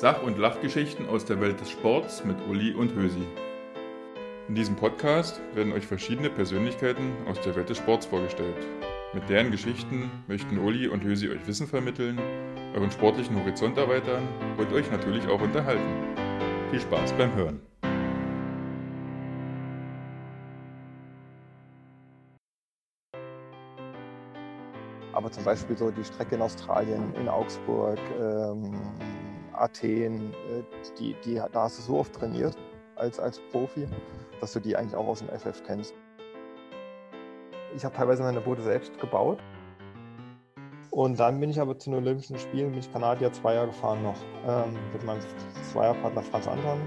Sach- und Lachgeschichten aus der Welt des Sports mit Uli und Hösi. In diesem Podcast werden euch verschiedene Persönlichkeiten aus der Welt des Sports vorgestellt. Mit deren Geschichten möchten Uli und Hösi euch Wissen vermitteln, euren sportlichen Horizont erweitern und euch natürlich auch unterhalten. Viel Spaß beim Hören. Aber zum Beispiel so die Strecke in Australien, in Augsburg, ähm, Athen, äh, die, die, da hast du so oft trainiert als, als Profi, dass du die eigentlich auch aus dem FF kennst. Ich habe teilweise meine Boote selbst gebaut. Und dann bin ich aber zu den Olympischen Spielen, ich Kanadier zwei Jahre gefahren noch, ähm, mit meinem Zweierpartner Franz Anton.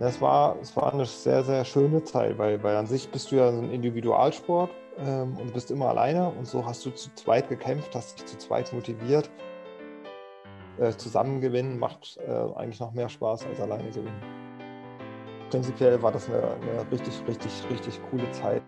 Es war, es war eine sehr, sehr schöne Zeit, weil, weil an sich bist du ja ein Individualsport ähm, und bist immer alleine und so hast du zu zweit gekämpft, hast dich zu zweit motiviert. Äh, zusammen gewinnen macht äh, eigentlich noch mehr Spaß als alleine gewinnen. Prinzipiell war das eine, eine richtig, richtig, richtig coole Zeit.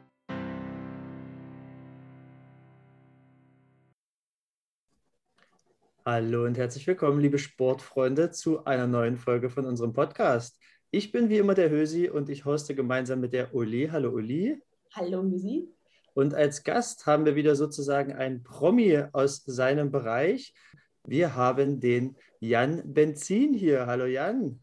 Hallo und herzlich willkommen, liebe Sportfreunde, zu einer neuen Folge von unserem Podcast. Ich bin wie immer der Hösi und ich hoste gemeinsam mit der Uli. Hallo Uli. Hallo Hösi. Und als Gast haben wir wieder sozusagen einen Promi aus seinem Bereich. Wir haben den Jan Benzin hier. Hallo Jan.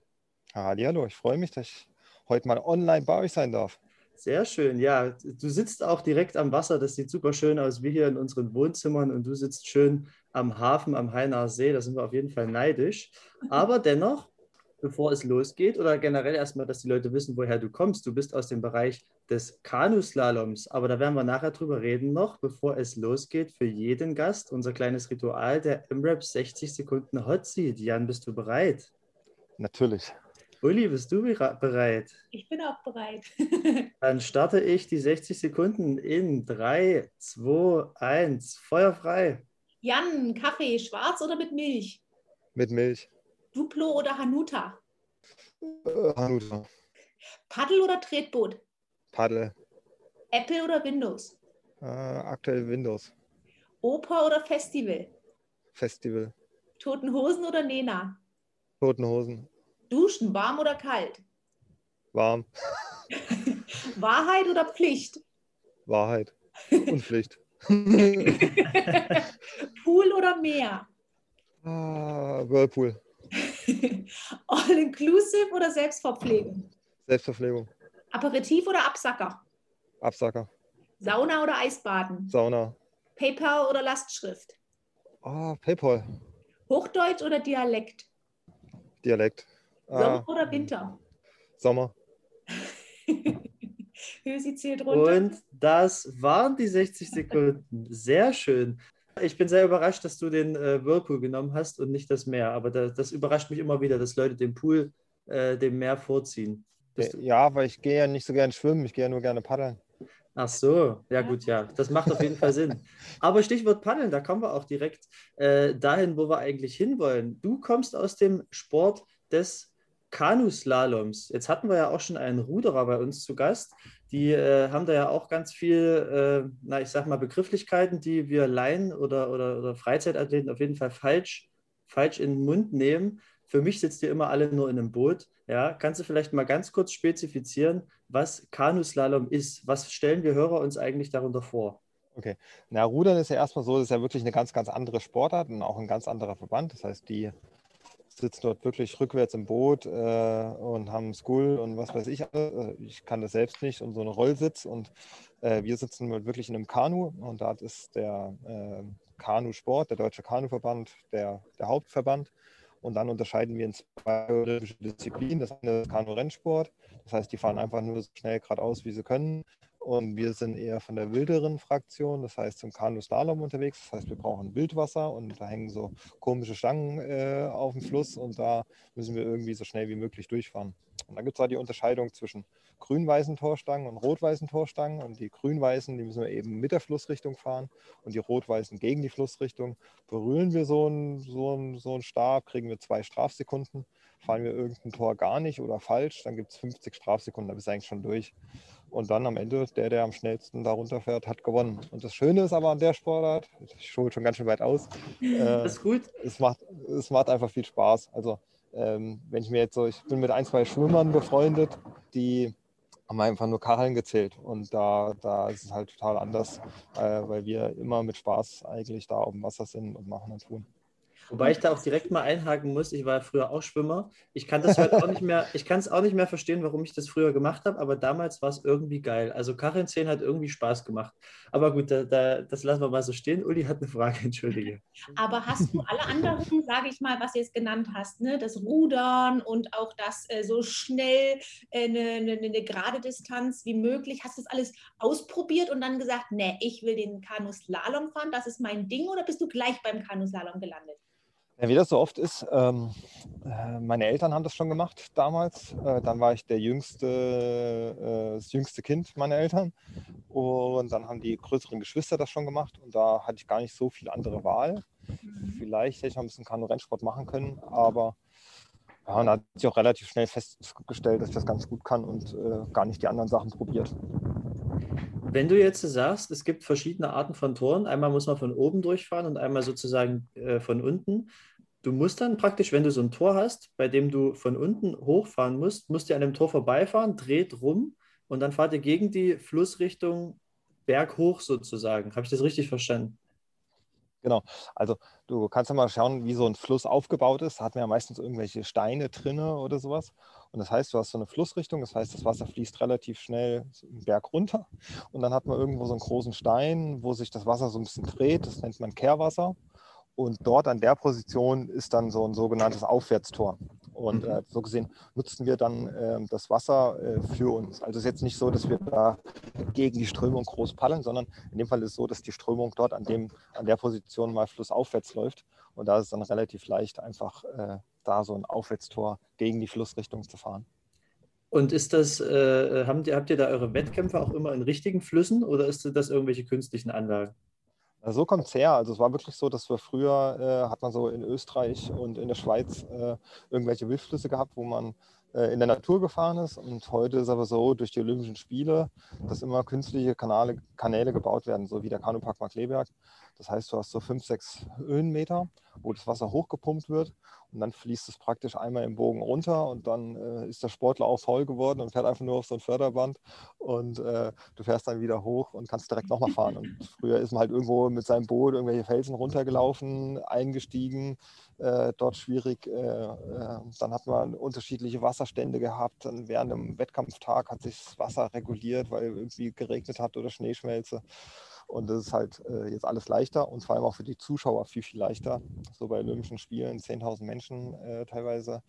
Hallo, ich freue mich, dass ich heute mal online bei euch sein darf. Sehr schön, ja. Du sitzt auch direkt am Wasser, das sieht super schön aus, wie hier in unseren Wohnzimmern und du sitzt schön am Hafen, am Hainaer See, da sind wir auf jeden Fall neidisch. Aber dennoch, bevor es losgeht oder generell erstmal, dass die Leute wissen, woher du kommst, du bist aus dem Bereich des Kanuslaloms, aber da werden wir nachher drüber reden noch, bevor es losgeht, für jeden Gast unser kleines Ritual der MRAP 60 Sekunden Hot Seat. Jan, bist du bereit? Natürlich. Uli, bist du bereit? Ich bin auch bereit. Dann starte ich die 60 Sekunden in 3, 2, 1. Feuer frei. Jan, Kaffee, schwarz oder mit Milch? Mit Milch. Duplo oder Hanuta? Äh, Hanuta. Paddel oder Tretboot? Paddel. Apple oder Windows? Äh, aktuell Windows. Oper oder Festival? Festival. Toten Hosen oder Nena? Toten Hosen. Duschen, warm oder kalt? Warm. Wahrheit oder Pflicht? Wahrheit. Und Pflicht. Pool oder Meer? ah, Whirlpool. All-inclusive oder Selbstverpflegung? Selbstverpflegung. Aperitif oder Absacker? Absacker. Sauna oder Eisbaden? Sauna. PayPal oder Lastschrift? Ah, PayPal. Hochdeutsch oder Dialekt? Dialekt. Sommer Ah, oder Winter? Sommer. Hösi zählt runter. Und das waren die 60 Sekunden. Sehr schön. Ich bin sehr überrascht, dass du den äh, Whirlpool genommen hast und nicht das Meer. Aber da, das überrascht mich immer wieder, dass Leute den Pool äh, dem Meer vorziehen. Bist du- Ja, weil ich gehe ja nicht so gerne schwimmen, ich gehe ja nur gerne paddeln. Ach so, ja gut, ja, das macht auf jeden Fall Sinn. Aber Stichwort Paddeln, da kommen wir auch direkt äh, dahin, wo wir eigentlich hinwollen. Du kommst aus dem Sport des Kanuslaloms. Jetzt hatten wir ja auch schon einen Ruderer bei uns zu Gast. Die äh, haben da ja auch ganz viel, äh, na ich sag mal, Begrifflichkeiten, die wir Laien oder, oder, oder Freizeitathleten auf jeden Fall falsch, falsch in den Mund nehmen. Für mich sitzt ihr immer alle nur in einem Boot. Ja, kannst du vielleicht mal ganz kurz spezifizieren, was Kanuslalom ist? Was stellen wir Hörer uns eigentlich darunter vor? Okay. Na, Rudern ist ja erstmal so, das ist ja wirklich eine ganz, ganz andere Sportart und auch ein ganz anderer Verband. Das heißt, die sitzen dort wirklich rückwärts im Boot äh, und haben School und was weiß ich. Äh, Ich kann das selbst nicht und so eine Rollsitz und äh, wir sitzen wirklich in einem Kanu und da ist der äh, Kanusport, der Deutsche Kanuverband, der, der Hauptverband. Und dann unterscheiden wir in zwei olympische Disziplinen. Das eine ist Kanu-Rennsport. Das heißt, die fahren einfach nur so schnell geradeaus, wie sie können. Und wir sind eher von der wilderen Fraktion, das heißt zum Kanu-Slalom unterwegs. Das heißt, wir brauchen Wildwasser und da hängen so komische Stangen äh, auf dem Fluss und da müssen wir irgendwie so schnell wie möglich durchfahren. Und da gibt es da die Unterscheidung zwischen grün-weißen Torstangen und rot-weißen Torstangen. Und die grün-weißen, die müssen wir eben mit der Flussrichtung fahren und die rot-weißen gegen die Flussrichtung. Berühren wir so einen, so einen, so einen Stab, kriegen wir zwei Strafsekunden. Fahren wir irgendein Tor gar nicht oder falsch, dann gibt es 50 Strafsekunden, da bist du eigentlich schon durch. Und dann am Ende, der, der am schnellsten darunter fährt, hat gewonnen. Und das Schöne ist aber an der Sportart, ich hole schon ganz schön weit aus, äh, Das ist gut. es, macht, es macht einfach viel Spaß. Also ähm, wenn ich mir jetzt so, ich bin mit ein, zwei Schwimmern befreundet, die haben einfach nur Kacheln gezählt. Und da, da ist es halt total anders, äh, weil wir immer mit Spaß eigentlich da auf dem Wasser sind und machen und tun. Wobei ich da auch direkt mal einhaken muss. Ich war ja früher auch Schwimmer. Ich kann das heute auch nicht mehr, ich kann es auch nicht mehr verstehen, warum ich das früher gemacht habe, aber damals war es irgendwie geil. Also Kacheln zählen hat irgendwie Spaß gemacht. Aber gut, da, da, das lassen wir mal so stehen. Uli hat eine Frage, entschuldige. Aber hast du alle anderen, sage ich mal, was du jetzt genannt hast, ne? das Rudern und auch das äh, so schnell äh, eine, eine, eine gerade Distanz wie möglich, hast du das alles ausprobiert und dann gesagt, nee, ich will den Kanuslalom fahren, das ist mein Ding oder bist du gleich beim Kanuslalom gelandet? Ja, wie das so oft ist, ähm, äh, meine Eltern haben das schon gemacht damals. Äh, dann war ich der jüngste, äh, das jüngste Kind meiner Eltern. Und dann haben die größeren Geschwister das schon gemacht. Und da hatte ich gar nicht so viel andere Wahl. Vielleicht hätte ich noch ein bisschen Kanu-Rennsport machen können, aber ja, und hat sich auch relativ schnell festgestellt, dass ich das ganz gut kann und äh, gar nicht die anderen Sachen probiert. Wenn du jetzt sagst, es gibt verschiedene Arten von Toren, einmal muss man von oben durchfahren und einmal sozusagen äh, von unten. Du musst dann praktisch, wenn du so ein Tor hast, bei dem du von unten hochfahren musst, musst du an dem Tor vorbeifahren, dreht rum und dann fahrt ihr gegen die Flussrichtung berghoch sozusagen. Habe ich das richtig verstanden? Genau. Also du kannst ja mal schauen, wie so ein Fluss aufgebaut ist. Da hat man ja meistens irgendwelche Steine drinne oder sowas. Und das heißt, du hast so eine Flussrichtung, das heißt, das Wasser fließt relativ schnell den Berg runter. Und dann hat man irgendwo so einen großen Stein, wo sich das Wasser so ein bisschen dreht. Das nennt man Kehrwasser. Und dort an der Position ist dann so ein sogenanntes Aufwärtstor. Und äh, so gesehen nutzen wir dann äh, das Wasser äh, für uns. Also es ist jetzt nicht so, dass wir da gegen die Strömung groß paddeln, sondern in dem Fall ist es so, dass die Strömung dort an, dem, an der Position mal flussaufwärts läuft. Und da ist es dann relativ leicht, einfach äh, da so ein Aufwärtstor gegen die Flussrichtung zu fahren. Und ist das, äh, habt, ihr, habt ihr da eure Wettkämpfe auch immer in richtigen Flüssen oder ist das irgendwelche künstlichen Anlagen? So kommt es her. Also es war wirklich so, dass wir früher, äh, hat man so in Österreich und in der Schweiz äh, irgendwelche Wildflüsse gehabt, wo man äh, in der Natur gefahren ist. Und heute ist aber so, durch die Olympischen Spiele, dass immer künstliche Kanäle, Kanäle gebaut werden, so wie der Kanupark Markleberg. Das heißt, du hast so fünf, sechs Höhenmeter, wo das Wasser hochgepumpt wird und dann fließt es praktisch einmal im Bogen runter und dann äh, ist der Sportler auch voll geworden und fährt einfach nur auf so ein Förderband und äh, du fährst dann wieder hoch und kannst direkt nochmal fahren. Und früher ist man halt irgendwo mit seinem Boot irgendwelche Felsen runtergelaufen, eingestiegen, äh, dort schwierig. Äh, äh, dann hat man unterschiedliche Wasserstände gehabt. Dann während dem Wettkampftag hat sich das Wasser reguliert, weil irgendwie geregnet hat oder Schneeschmelze. Und das ist halt äh, jetzt alles leichter und vor allem auch für die Zuschauer viel, viel leichter. So bei Olympischen Spielen 10.000 Menschen äh, teilweise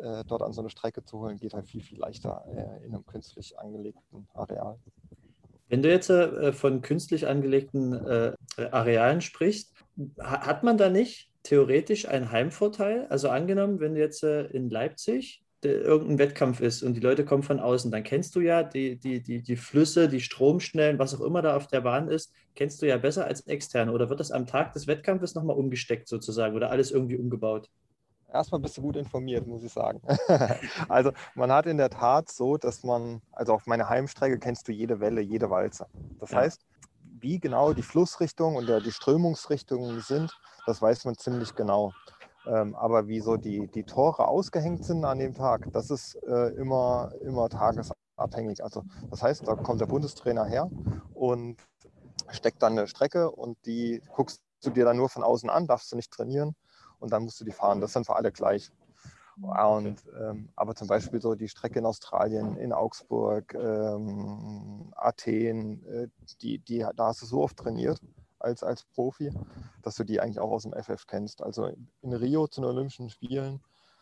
äh, dort an so eine Strecke zu holen, geht halt viel, viel leichter äh, in einem künstlich angelegten Areal. Wenn du jetzt äh, von künstlich angelegten äh, Arealen sprichst, hat man da nicht theoretisch einen Heimvorteil? Also angenommen, wenn du jetzt in Leipzig irgendein Wettkampf ist und die Leute kommen von außen, dann kennst du ja die, die, die, die Flüsse, die Stromschnellen, was auch immer da auf der Bahn ist, kennst du ja besser als externe. Oder wird das am Tag des Wettkampfes nochmal umgesteckt sozusagen oder alles irgendwie umgebaut? Erstmal bist du gut informiert, muss ich sagen. also man hat in der Tat so, dass man, also auf meiner Heimstrecke kennst du jede Welle, jede Walze. Das ja. heißt, wie genau die Flussrichtung und die Strömungsrichtungen sind, das weiß man ziemlich genau. Ähm, aber wie so die, die Tore ausgehängt sind an dem Tag, das ist äh, immer, immer tagesabhängig. Also das heißt, da kommt der Bundestrainer her und steckt dann eine Strecke und die guckst du dir dann nur von außen an, darfst du nicht trainieren und dann musst du die fahren. Das sind für alle gleich. Und, ähm, aber zum Beispiel so die Strecke in Australien, in Augsburg, ähm, Athen, äh, die, die, da hast du so oft trainiert als, als Profi, dass du die eigentlich auch aus dem FF kennst. Also in Rio zu den Olympischen Spielen,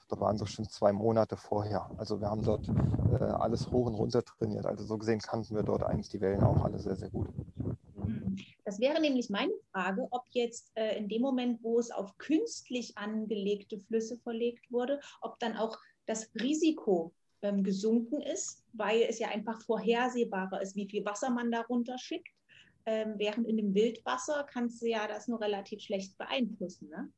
da waren so schon zwei Monate vorher. Also wir haben dort äh, alles hoch und runter trainiert. Also so gesehen kannten wir dort eigentlich die Wellen auch alle sehr, sehr gut. Das wäre nämlich meine Frage, ob jetzt äh, in dem Moment, wo es auf künstlich angelegte Flüsse verlegt wurde, ob dann auch das Risiko ähm, gesunken ist, weil es ja einfach vorhersehbarer ist, wie viel Wasser man darunter schickt. Ähm, während in dem Wildwasser kannst du ja das nur relativ schlecht beeinflussen. Ne?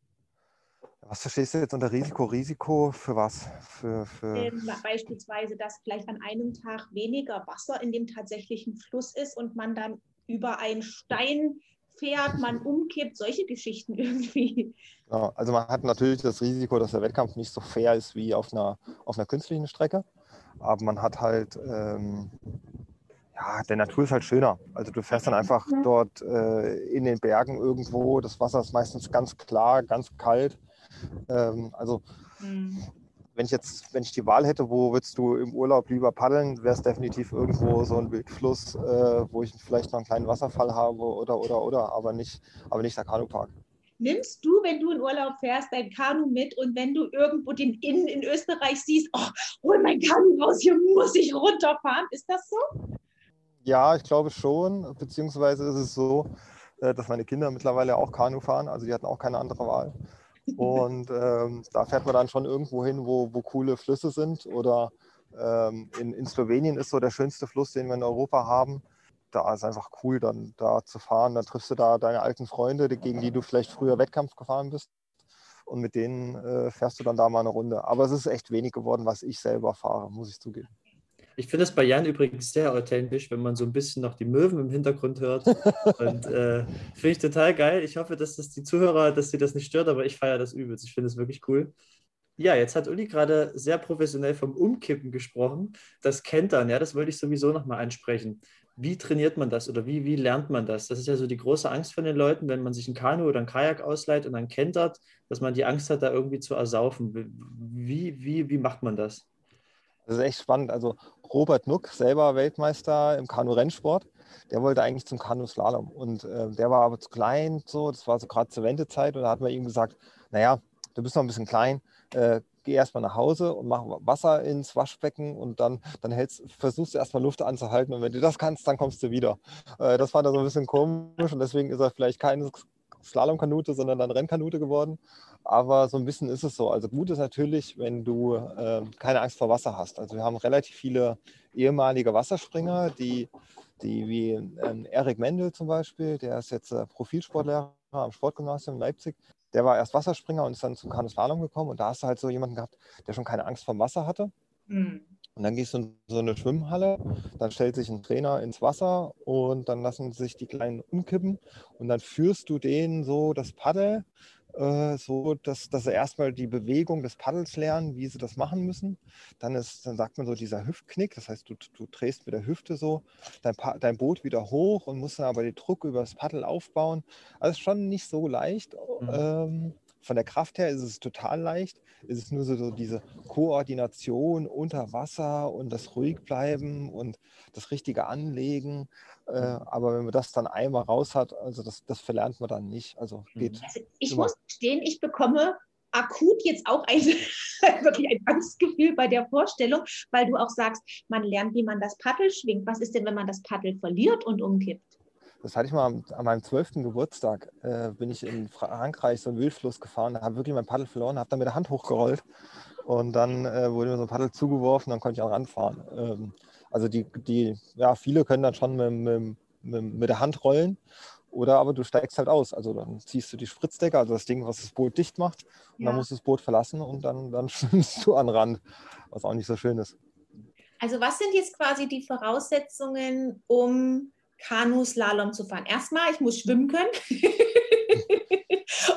Was verstehst du jetzt unter Risiko? Risiko für was? Für, für ähm, beispielsweise, dass vielleicht an einem Tag weniger Wasser in dem tatsächlichen Fluss ist und man dann über einen Stein fährt, man umkippt, solche Geschichten irgendwie. Ja, also man hat natürlich das Risiko, dass der Wettkampf nicht so fair ist wie auf einer, auf einer künstlichen Strecke. Aber man hat halt, ähm, ja, der Natur ist halt schöner. Also du fährst dann einfach dort äh, in den Bergen irgendwo. Das Wasser ist meistens ganz klar, ganz kalt. Ähm, also mhm. wenn ich jetzt, wenn ich die Wahl hätte, wo würdest du im Urlaub lieber paddeln, wäre es definitiv irgendwo so ein Wildfluss, äh, wo ich vielleicht noch einen kleinen Wasserfall habe oder oder oder, aber nicht, aber nicht der Kanupark. Nimmst du, wenn du in Urlaub fährst, dein Kanu mit und wenn du irgendwo den Inn in Österreich siehst, oh, hol mein Kanu raus, hier muss ich runterfahren. Ist das so? Ja, ich glaube schon. Beziehungsweise ist es so, äh, dass meine Kinder mittlerweile auch Kanu fahren. Also die hatten auch keine andere Wahl. Und ähm, da fährt man dann schon irgendwo hin, wo, wo coole Flüsse sind. Oder ähm, in, in Slowenien ist so der schönste Fluss, den wir in Europa haben. Da ist einfach cool, dann da zu fahren. Dann triffst du da deine alten Freunde, gegen die du vielleicht früher Wettkampf gefahren bist. Und mit denen äh, fährst du dann da mal eine Runde. Aber es ist echt wenig geworden, was ich selber fahre, muss ich zugeben. Ich finde es bei Jan übrigens sehr authentisch, wenn man so ein bisschen noch die Möwen im Hintergrund hört. Und äh, finde ich total geil. Ich hoffe, dass das die Zuhörer, dass sie das nicht stört, aber ich feiere das übelst. Ich finde es wirklich cool. Ja, jetzt hat Uli gerade sehr professionell vom Umkippen gesprochen. Das Kentern, ja, das wollte ich sowieso nochmal ansprechen. Wie trainiert man das oder wie, wie lernt man das? Das ist ja so die große Angst von den Leuten, wenn man sich ein Kanu oder ein Kajak ausleiht und dann kentert, dass man die Angst hat, da irgendwie zu ersaufen. Wie, wie, wie macht man das? Das ist echt spannend. Also Robert Nuck, selber Weltmeister im Kanu-Rennsport, der wollte eigentlich zum Kanu-Slalom. Und äh, der war aber zu klein, so, das war so gerade zur Wendezeit. Und da hat man ihm gesagt, naja, du bist noch ein bisschen klein, äh, geh erstmal nach Hause und mach Wasser ins Waschbecken und dann, dann hältst, versuchst du erstmal Luft anzuhalten. Und wenn du das kannst, dann kommst du wieder. Äh, das fand er so ein bisschen komisch und deswegen ist er vielleicht keine Slalomkanute, sondern dann Rennkanute geworden. Aber so ein bisschen ist es so. Also gut ist natürlich, wenn du äh, keine Angst vor Wasser hast. Also wir haben relativ viele ehemalige Wasserspringer, die, die wie ähm, Erik Mendel zum Beispiel, der ist jetzt äh, Profilsportlehrer am Sportgymnasium in Leipzig. Der war erst Wasserspringer und ist dann zum Kanuslalom gekommen. Und da hast du halt so jemanden gehabt, der schon keine Angst vor Wasser hatte. Mhm. Und dann gehst du in so eine Schwimmhalle, dann stellt sich ein Trainer ins Wasser und dann lassen sich die Kleinen umkippen und dann führst du denen so das Paddel äh, so, dass, dass sie erstmal die Bewegung des Paddels lernen, wie sie das machen müssen. Dann, ist, dann sagt man so dieser Hüftknick, das heißt, du, du drehst mit der Hüfte so dein, dein Boot wieder hoch und musst dann aber den Druck über das Paddel aufbauen. Also schon nicht so leicht. Mhm. Ähm, von der Kraft her ist es total leicht. Es ist nur so, so diese Koordination unter Wasser und das Ruhigbleiben und das richtige Anlegen. Äh, aber wenn man das dann einmal raus hat, also das, das verlernt man dann nicht. Also mhm. geht. Also ich immer. muss gestehen, ich bekomme akut jetzt auch ein, wirklich ein Angstgefühl bei der Vorstellung, weil du auch sagst, man lernt, wie man das Paddel schwingt. Was ist denn, wenn man das Paddel verliert und umkippt? Das hatte ich mal an meinem zwölften Geburtstag, äh, bin ich in Frankreich so einen Wildfluss gefahren, habe wirklich mein Paddel verloren, habe dann mit der Hand hochgerollt und dann äh, wurde mir so ein Paddel zugeworfen, dann konnte ich auch ranfahren. Ähm, also die, die, ja, viele können dann schon mit, mit, mit, mit der Hand rollen oder aber du steigst halt aus. Also dann ziehst du die Spritzdecke, also das Ding, was das Boot dicht macht, und ja. dann musst du das Boot verlassen und dann, dann schwimmst du an Rand, was auch nicht so schön ist. Also was sind jetzt quasi die Voraussetzungen, um Kanu-Slalom zu fahren. Erstmal, ich muss schwimmen können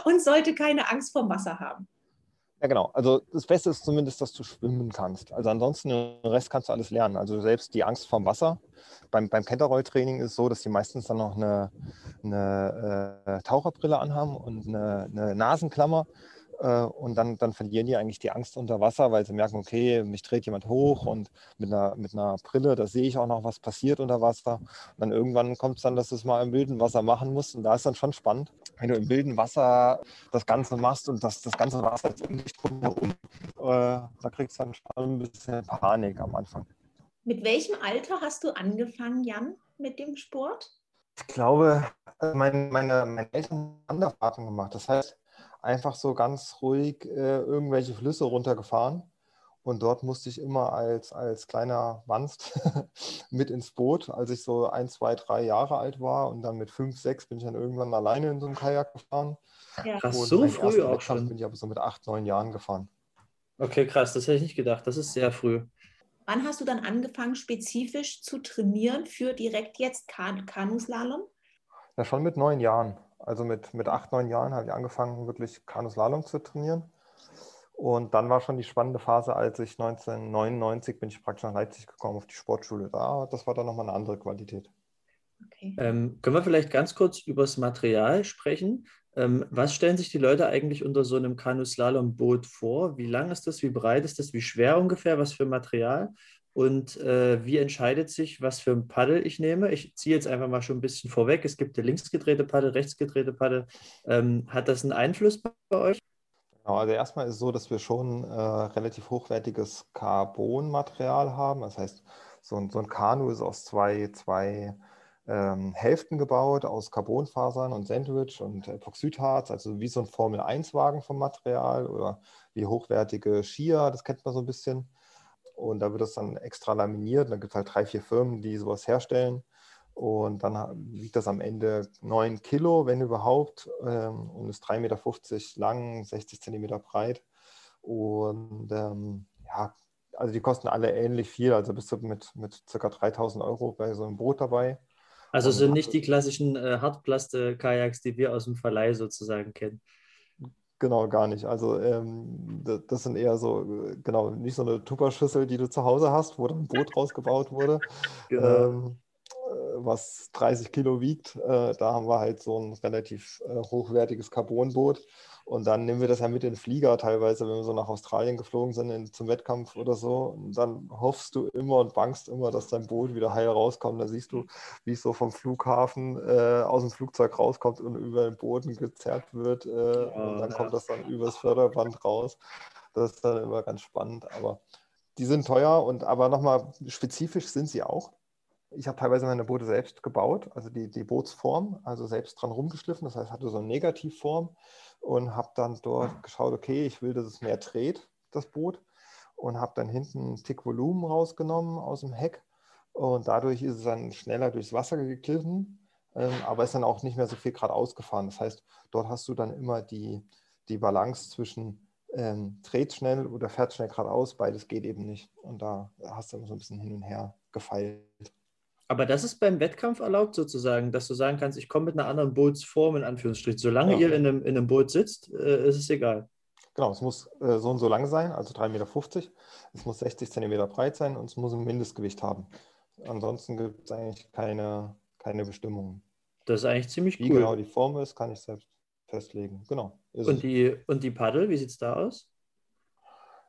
und sollte keine Angst vor Wasser haben. Ja, genau. Also das Beste ist zumindest, dass du schwimmen kannst. Also ansonsten, den Rest kannst du alles lernen. Also selbst die Angst vor Wasser. Beim, beim Kenterrolltraining ist es so, dass die meistens dann noch eine, eine äh, Taucherbrille anhaben und eine, eine Nasenklammer, und dann, dann verlieren die eigentlich die Angst unter Wasser, weil sie merken, okay, mich dreht jemand hoch und mit einer, mit einer Brille, da sehe ich auch noch, was passiert unter Wasser. Und dann irgendwann kommt es dann, dass du es mal im wilden Wasser machen musst. Und da ist dann schon spannend, wenn du im wilden Wasser das Ganze machst und das, das ganze Wasser ist um dich drumherum, äh, da kriegst du dann schon ein bisschen Panik am Anfang. Mit welchem Alter hast du angefangen, Jan, mit dem Sport? Ich glaube, also meine, meine, meine Eltern haben Wanderfahrten gemacht. Das heißt, einfach so ganz ruhig äh, irgendwelche Flüsse runtergefahren Und dort musste ich immer als, als kleiner Wanst mit ins Boot, als ich so ein, zwei, drei Jahre alt war. Und dann mit fünf, sechs bin ich dann irgendwann alleine in so einem Kajak gefahren. Ja. Krass, so früh auch schon. bin ich aber so mit acht, neun Jahren gefahren. Okay, krass, das hätte ich nicht gedacht. Das ist sehr früh. Wann hast du dann angefangen, spezifisch zu trainieren für direkt jetzt kan Kanuslalom? Ja, schon mit neun Jahren. Also mit, mit acht, neun Jahren habe ich angefangen, wirklich Kanuslalom zu trainieren. Und dann war schon die spannende Phase, als ich 1999 bin ich praktisch nach Leipzig gekommen auf die Sportschule. Da, das war dann nochmal eine andere Qualität. Okay. Ähm, können wir vielleicht ganz kurz über das Material sprechen? Ähm, was stellen sich die Leute eigentlich unter so einem Kanuslalom-Boot vor? Wie lang ist das? Wie breit ist das? Wie schwer ungefähr? Was für Material? Und äh, wie entscheidet sich, was für ein Paddel ich nehme? Ich ziehe jetzt einfach mal schon ein bisschen vorweg. Es gibt eine linksgedrehte Paddel, rechtsgedrehte Paddel. Ähm, hat das einen Einfluss bei euch? Genau, also erstmal ist es so, dass wir schon äh, relativ hochwertiges Carbonmaterial haben. Das heißt, so ein, so ein Kanu ist aus zwei, zwei ähm, Hälften gebaut aus Carbonfasern und Sandwich und Epoxidharz, also wie so ein Formel-1-Wagen vom Material oder wie hochwertige Skier, das kennt man so ein bisschen. Und da wird das dann extra laminiert. Da gibt es halt drei, vier Firmen, die sowas herstellen. Und dann wiegt das am Ende 9 Kilo, wenn überhaupt, ähm, und ist 3,50 Meter lang, 60 Zentimeter breit. Und ähm, ja, also die kosten alle ähnlich viel, also bist du mit, mit ca. 3000 Euro bei so einem Boot dabei. Also sind nicht die klassischen äh, Hartplaste-Kajaks, die wir aus dem Verleih sozusagen kennen. Genau, gar nicht. Also ähm, das sind eher so, genau, nicht so eine Tupperschüssel, die du zu Hause hast, wo dann ein Boot rausgebaut wurde, genau. ähm, äh, was 30 Kilo wiegt. Äh, da haben wir halt so ein relativ äh, hochwertiges Carbonboot und dann nehmen wir das ja mit in den Flieger teilweise, wenn wir so nach Australien geflogen sind in, zum Wettkampf oder so. Und dann hoffst du immer und bangst immer, dass dein Boot wieder heil rauskommt. Da siehst du, wie es so vom Flughafen äh, aus dem Flugzeug rauskommt und über den Boden gezerrt wird. Äh, und dann kommt das dann übers Förderband raus. Das ist dann immer ganz spannend. Aber die sind teuer und aber nochmal spezifisch sind sie auch. Ich habe teilweise meine Boote selbst gebaut, also die, die Bootsform, also selbst dran rumgeschliffen. Das heißt, hatte so eine Negativform und habe dann dort geschaut, okay, ich will, dass es mehr dreht, das Boot, und habe dann hinten einen Tick Volumen rausgenommen aus dem Heck und dadurch ist es dann schneller durchs Wasser geglitten, ähm, aber ist dann auch nicht mehr so viel gerade ausgefahren. Das heißt, dort hast du dann immer die, die Balance zwischen ähm, dreht schnell oder fährt schnell geradeaus, beides geht eben nicht. Und da hast du immer so ein bisschen hin und her gefeilt. Aber das ist beim Wettkampf erlaubt sozusagen, dass du sagen kannst, ich komme mit einer anderen Bootsform in Anführungsstrichen. Solange ja. ihr in einem, in einem Boot sitzt, äh, ist es egal. Genau, es muss äh, so und so lang sein, also 3,50 Meter. Es muss 60 Zentimeter breit sein und es muss ein Mindestgewicht haben. Ansonsten gibt es eigentlich keine, keine Bestimmungen. Das ist eigentlich ziemlich wie cool. Wie genau die Form ist, kann ich selbst festlegen. Genau. Und die, und die Paddel, wie sieht es da aus?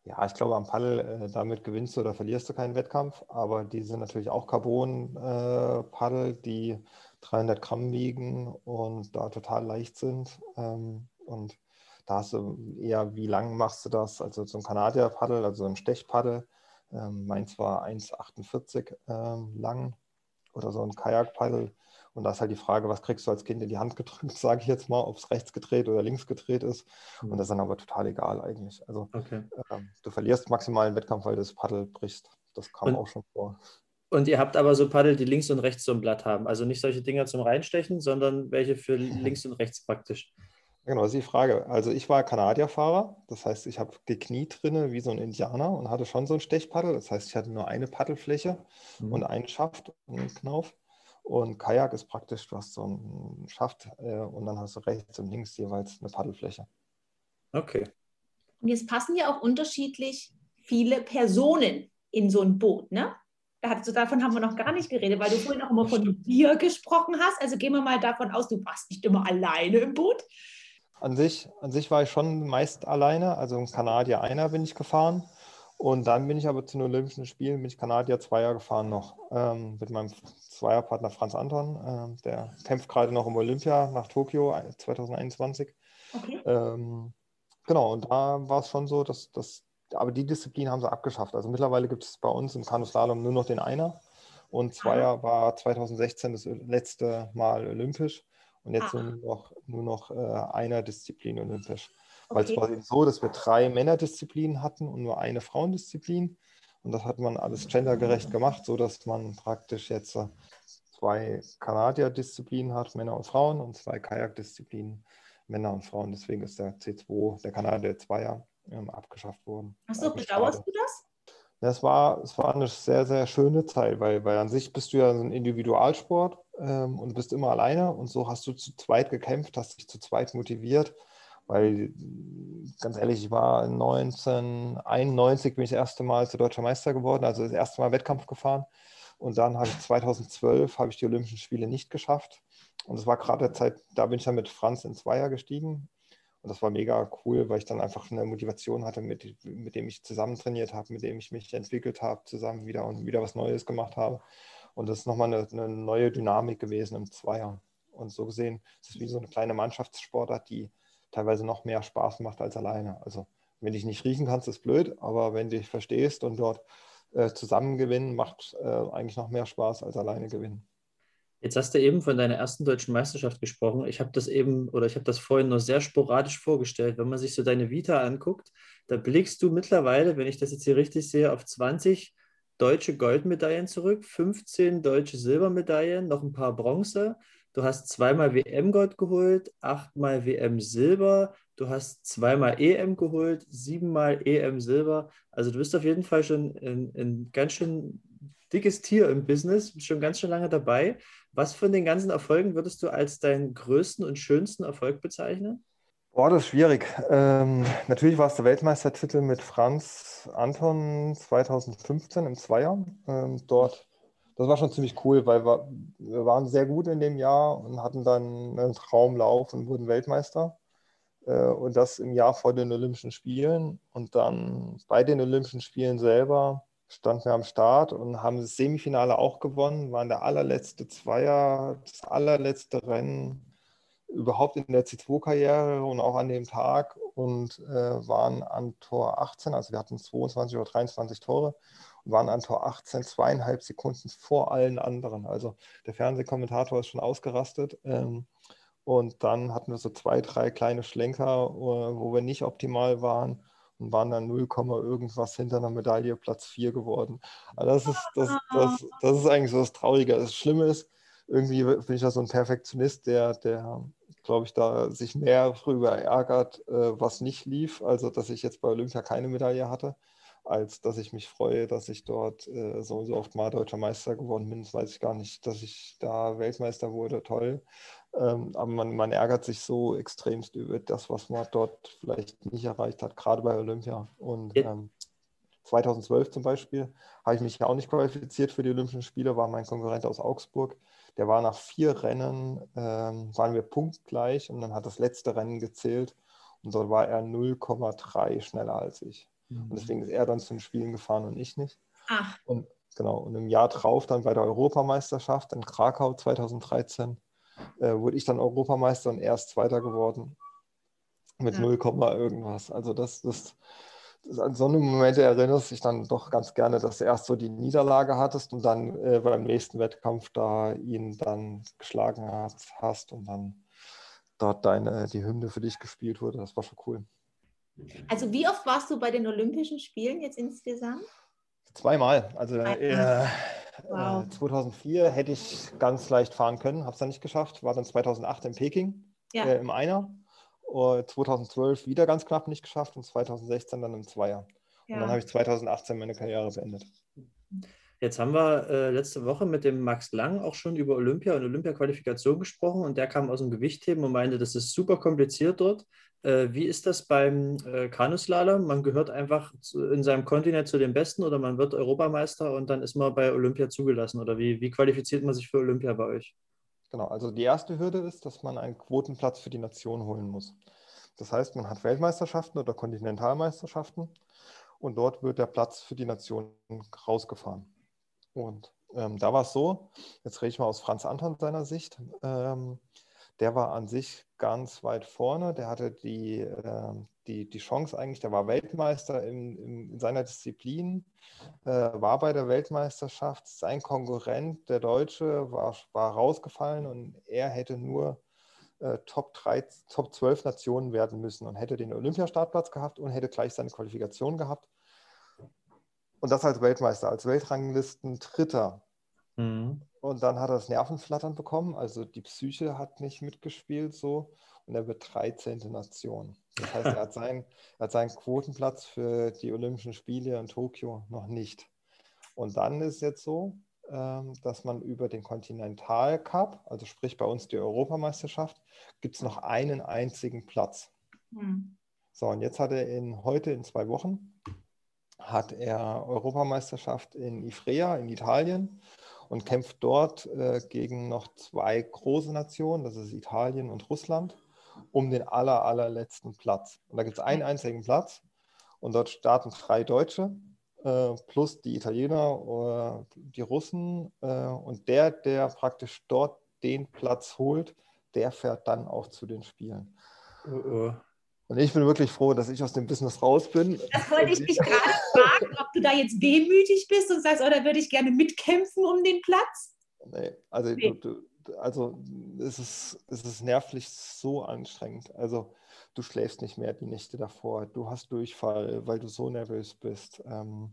Ja, ich glaube, am Paddel, äh, damit gewinnst du oder verlierst du keinen Wettkampf, aber die sind natürlich auch Carbon-Paddel, äh, die 300 Gramm wiegen und da total leicht sind. Ähm, und da hast du eher, wie lang machst du das? Also so ein Kanadier-Paddel, also ein Stechpaddel, ähm, meins war 1,48 ähm, lang oder so ein Kajak-Paddel und da ist halt die Frage, was kriegst du als Kind in die Hand gedrückt, sage ich jetzt mal, ob es rechts gedreht oder links gedreht ist. Mhm. Und das ist dann aber total egal eigentlich. Also okay. äh, du verlierst maximal einen Wettkampf, weil du das Paddel brichst. Das kam und, auch schon vor. Und ihr habt aber so Paddel, die links und rechts so ein Blatt haben. Also nicht solche Dinger zum Reinstechen, sondern welche für links und rechts praktisch. Genau, das ist die Frage. Also ich war Kanadierfahrer, das heißt, ich habe gekniet drinne wie so ein Indianer und hatte schon so ein Stechpaddel. Das heißt, ich hatte nur eine Paddelfläche mhm. und einen Schaft und einen Knauf. Und Kajak ist praktisch, du hast so einen Schaft äh, und dann hast du rechts und links jeweils eine Paddelfläche. Okay. Und jetzt passen ja auch unterschiedlich viele Personen in so ein Boot, ne? davon haben wir noch gar nicht geredet, weil du vorhin auch immer von dir gesprochen hast. Also gehen wir mal davon aus, du warst nicht immer alleine im Boot. An sich, an sich war ich schon meist alleine. Also im Kanadier einer bin ich gefahren. Und dann bin ich aber zu den Olympischen Spielen, bin ich Kanadier Zweier gefahren noch ähm, mit meinem Zweierpartner Franz Anton. Äh, der kämpft gerade noch im Olympia nach Tokio 2021. Okay. Ähm, genau, und da war es schon so, dass das, aber die Disziplin haben sie abgeschafft. Also mittlerweile gibt es bei uns im Kanuslalom nur noch den Einer. Und Zweier war 2016 das letzte Mal olympisch. Und jetzt nur noch, nur noch äh, einer Disziplin olympisch. Weil es war eben so, dass wir drei Männerdisziplinen hatten und nur eine Frauendisziplin. Und das hat man alles gendergerecht gemacht, sodass man praktisch jetzt äh, zwei Kanadier-Disziplinen hat, Männer und Frauen, und zwei Kajak-Disziplinen, Männer und Frauen. Deswegen ist der C2, der Kanadier Zweier, ähm, abgeschafft worden. Achso, bedauerst du das? Das war, es war eine sehr, sehr schöne Zeit, weil, weil an sich bist du ja ein Individualsport ähm, und bist immer alleine und so hast du zu zweit gekämpft, hast dich zu zweit motiviert, weil ganz ehrlich, ich war 1991, bin ich das erste Mal zu deutscher Meister geworden, also das erste Mal Wettkampf gefahren und dann habe ich 2012 habe ich die Olympischen Spiele nicht geschafft und es war gerade der Zeit, da bin ich dann mit Franz in Zweier gestiegen und das war mega cool, weil ich dann einfach eine Motivation hatte, mit, mit dem ich zusammen trainiert habe, mit dem ich mich entwickelt habe, zusammen wieder und wieder was Neues gemacht habe. Und das ist nochmal eine, eine neue Dynamik gewesen im Zweier. Und so gesehen ist es wie so eine kleine Mannschaftssportart, die teilweise noch mehr Spaß macht als alleine. Also wenn dich nicht riechen kannst, ist blöd, aber wenn du dich verstehst und dort äh, zusammen gewinnen, macht äh, eigentlich noch mehr Spaß als alleine gewinnen. Jetzt hast du eben von deiner ersten deutschen Meisterschaft gesprochen. Ich habe das eben oder ich habe das vorhin nur sehr sporadisch vorgestellt. Wenn man sich so deine Vita anguckt, da blickst du mittlerweile, wenn ich das jetzt hier richtig sehe, auf 20 deutsche Goldmedaillen zurück, 15 deutsche Silbermedaillen, noch ein paar Bronze. Du hast zweimal WM-Gold geholt, achtmal WM-Silber. Du hast zweimal EM geholt, siebenmal EM-Silber. Also du bist auf jeden Fall schon ein, ganz schön dickes Tier im Business, schon ganz schön lange dabei. Was von den ganzen Erfolgen würdest du als deinen größten und schönsten Erfolg bezeichnen? Boah, das ist schwierig. Ähm, natürlich war es der Weltmeistertitel mit Franz Anton 2015 im Zweier. Ähm, dort, das war schon ziemlich cool, weil wir, wir, waren sehr gut in dem Jahr und hatten dann einen Traumlauf und wurden Weltmeister. Äh, und das im Jahr vor den Olympischen Spielen. Und dann bei den Olympischen Spielen selber standen wir am Start und haben das Semifinale auch gewonnen, waren der allerletzte Zweier, das allerletzte Rennen überhaupt in der C2-Karriere und auch an dem Tag und äh, waren an Tor 18, also wir hatten 22 oder 23 Tore waren an Tor 18 zweieinhalb Sekunden vor allen anderen. Also der Fernsehkommentator ist schon ausgerastet. Ähm, und dann hatten wir so zwei, drei kleine Schlenker, wo wir nicht optimal waren und waren dann 0, irgendwas hinter einer Medaille Platz 4 geworden. Aber das ist, das, das, das ist eigentlich so das Traurige. Das Schlimme ist, irgendwie bin ich ja so ein Perfektionist, der, der glaube ich, da sich mehr darüber ärgert, äh, was nicht lief, also dass ich jetzt bei Olympia keine Medaille hatte, als dass ich mich freue, dass ich dort äh, so und so oft mal deutscher Meister geworden bin. Das weiß ich gar nicht, dass ich da Weltmeister wurde, toll. Ähm, aber man, man, ärgert sich so extremst über das, was man dort vielleicht nicht erreicht hat, gerade bei Olympia. Und ähm, 2012 zum Beispiel habe ich mich ja auch nicht qualifiziert für die Olympischen Spiele, war mein Konkurrent aus Augsburg. Der war nach vier Rennen, ähm, waren wir punktgleich und dann hat das letzte Rennen gezählt und dort war er 0,3 schneller als ich. Mhm. Und deswegen ist er dann zu den Spielen gefahren und ich nicht. Ach. Und genau, und im Jahr drauf dann bei der Europameisterschaft in Krakau 2013 äh, wurde ich dann Europameister und erst Zweiter geworden. Mit ja. 0, irgendwas. Also das, das, das, an so eine Momente erinnerst du dich dann doch ganz gerne, dass du erst so die Niederlage hattest und dann äh, beim nächsten Wettkampf da ihn dann geschlagen hast, hast und dann dort deine, die Hymne für dich gespielt wurde. Das war schon cool. Also wie oft warst du bei den Olympischen Spielen jetzt insgesamt? Zweimal. Also äh, wow. äh, 2004 hätte ich ganz leicht fahren können, habe es dann nicht geschafft. War dann 2008 in Peking ja. äh, im Einer. Uh, 2012 wieder ganz knapp nicht geschafft und 2016 dann im Zweier. Ja. Und dann habe ich 2018 meine Karriere beendet. Jetzt haben wir äh, letzte Woche mit dem Max Lang auch schon über Olympia und Olympia-Qualifikation gesprochen und der kam aus dem Gewichtheben und meinte, das ist super kompliziert dort. Äh, wie ist das beim äh, Kanuslalom? Man gehört einfach zu, in seinem Kontinent zu den Besten oder man wird Europameister und dann ist man bei Olympia zugelassen? Oder wie, wie qualifiziert man sich für Olympia bei euch? Genau, also die erste Hürde ist, dass man einen Quotenplatz für die Nation holen muss. Das heißt, man hat Weltmeisterschaften oder Kontinentalmeisterschaften und dort wird der Platz für die Nation rausgefahren. Und ähm, da war es so, jetzt rede ich mal aus Franz Anton seiner Sicht, ähm, der war an sich ganz weit vorne. Der hatte die, äh, die, die Chance eigentlich, der war Weltmeister in, in, in seiner Disziplin, äh, war bei der Weltmeisterschaft. Sein Konkurrent, der Deutsche, war, war rausgefallen und er hätte nur äh, Top, 3, Top 12 Nationen werden müssen und hätte den Olympiastartplatz gehabt und hätte gleich seine Qualifikation gehabt. Und das als Weltmeister, als Weltranglisten Dritter. Mhm. Und dann hat er das Nervenflattern bekommen, also die Psyche hat nicht mitgespielt so und er wird 13. Nation. Das heißt, er hat, seinen, er hat seinen Quotenplatz für die Olympischen Spiele in Tokio noch nicht. Und dann ist jetzt so, ähm, dass man über den Continental Cup, also sprich bei uns die Europameisterschaft, gibt es noch einen einzigen Platz. Mhm. So, und jetzt hat er in, heute in zwei Wochen hat er Europameisterschaft in Ifrea in Italien und kämpft dort äh, gegen noch zwei große Nationen, das ist Italien und Russland, um den aller, allerletzten Platz. Und da gibt es einen einzigen Platz und dort starten drei Deutsche äh, plus die Italiener, äh, die Russen äh, und der, der praktisch dort den Platz holt, der fährt dann auch zu den Spielen. Oh, oh. Und ich bin wirklich froh, dass ich aus dem Business raus bin. Das wollte ich dich gerade fragen, ob du da jetzt wehmütig bist und sagst, oh, da würde ich gerne mitkämpfen um den Platz. Nee, also, nee. Du, du, also es, ist, es ist nervlich so anstrengend. Also du schläfst nicht mehr die Nächte davor, du hast Durchfall, weil du so nervös bist. Ähm,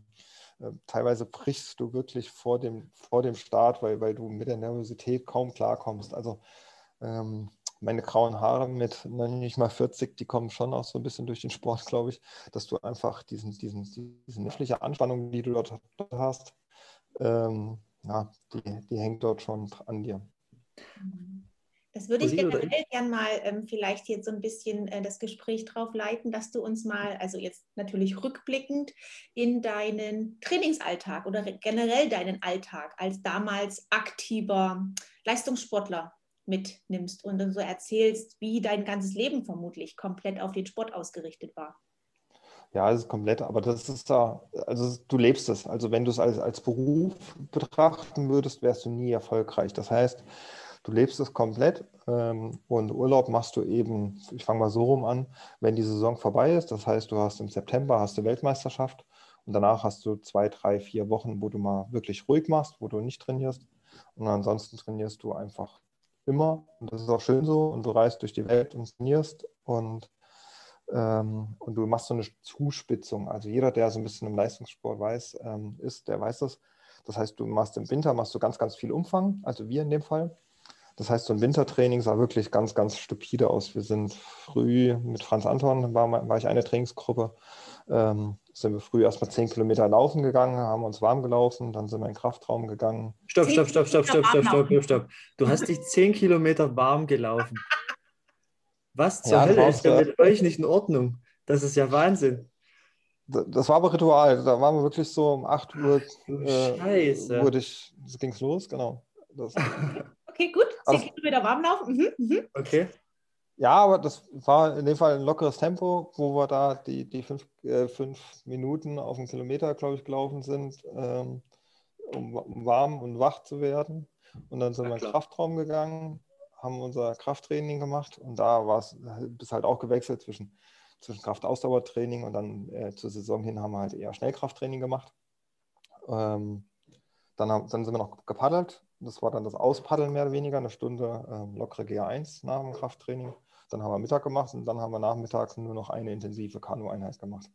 äh, teilweise brichst du wirklich vor dem, vor dem Start, weil, weil du mit der Nervosität kaum klarkommst. Also ähm, meine grauen Haare mit nicht mal 40, die kommen schon auch so ein bisschen durch den Sport, glaube ich, dass du einfach diesen, diesen, diese nervliche Anspannung, die du dort, hast, ähm, ja, die, die hängt dort schon an dir. Das würde ich generell gerne mal ähm, vielleicht jetzt so ein bisschen äh, das Gespräch drauf leiten, dass du uns mal, also jetzt natürlich rückblickend, in deinen Trainingsalltag oder generell deinen Alltag als damals aktiver Leistungssportler mitnimmst und so erzählst, wie dein ganzes Leben vermutlich komplett auf den Sport ausgerichtet war. Ja, es ist komplett, aber das ist da, also du lebst es. Also wenn du es als, als Beruf betrachten würdest, wärst du nie erfolgreich. Das heißt, du lebst es komplett ähm, und Urlaub machst du eben, ich fange mal so rum an, wenn die Saison vorbei ist. Das heißt, du hast im September hast du Weltmeisterschaft und danach hast du zwei, drei, vier Wochen, wo du mal wirklich ruhig machst, wo du nicht trainierst. Und ansonsten trainierst du einfach immer. Und das ist auch schön so. Und du reist durch die Welt und trainierst und, ähm, und du machst so eine Zuspitzung. Also jeder, der so ein bisschen im Leistungssport weiß, ähm, ist, der weiß das. Das heißt, du machst im Winter machst du ganz, ganz viel Umfang, also wir in dem Fall. Das heißt, so ein Wintertraining sah wirklich ganz, ganz stupide aus. Wir sind früh mit Franz Anton, war, war ich eine Trainingsgruppe, ähm, sind wir früh erstmal zehn Kilometer laufen gegangen, haben uns warm gelaufen, dann sind wir in den Kraftraum gegangen. Stopp, stopp, stopp, stopp, stopp, stopp, stopp, stopp, stopp. Du hast dich zehn Kilometer warm gelaufen. Was zur ja, Hölle ist denn mit euch nicht in Ordnung? Das ist ja Wahnsinn. Das war aber Ritual. Da waren wir wirklich so um 8 Uhr. Äh, Scheiße. Wurde ich, ging es los, genau. Das, okay, gut. 10 also, Kilometer warm laufen. Mhm, mhm. Okay. Ja, aber das war in dem Fall ein lockeres Tempo, wo wir da die, die fünf, äh, fünf Minuten auf einen Kilometer, glaube ich, gelaufen sind, ähm, um, um, warm und wach zu werden. Und dann sind ja, wir in den Kraftraum gegangen, haben unser Krafttraining gemacht und da war es bis halt auch gewechselt zwischen, zwischen Kraftausdauertraining und dann äh, zur Saison hin haben wir halt eher Schnellkrafttraining gemacht. Ähm, dann, haben, dann sind wir noch gepaddelt. Das war dann das Auspaddeln mehr oder weniger, eine Stunde äh, lockere G1 nach dem Krafttraining. Dann haben wir Mittag gemacht und dann haben wir nachmittags nur noch eine intensive Kanu-Einheit gemacht.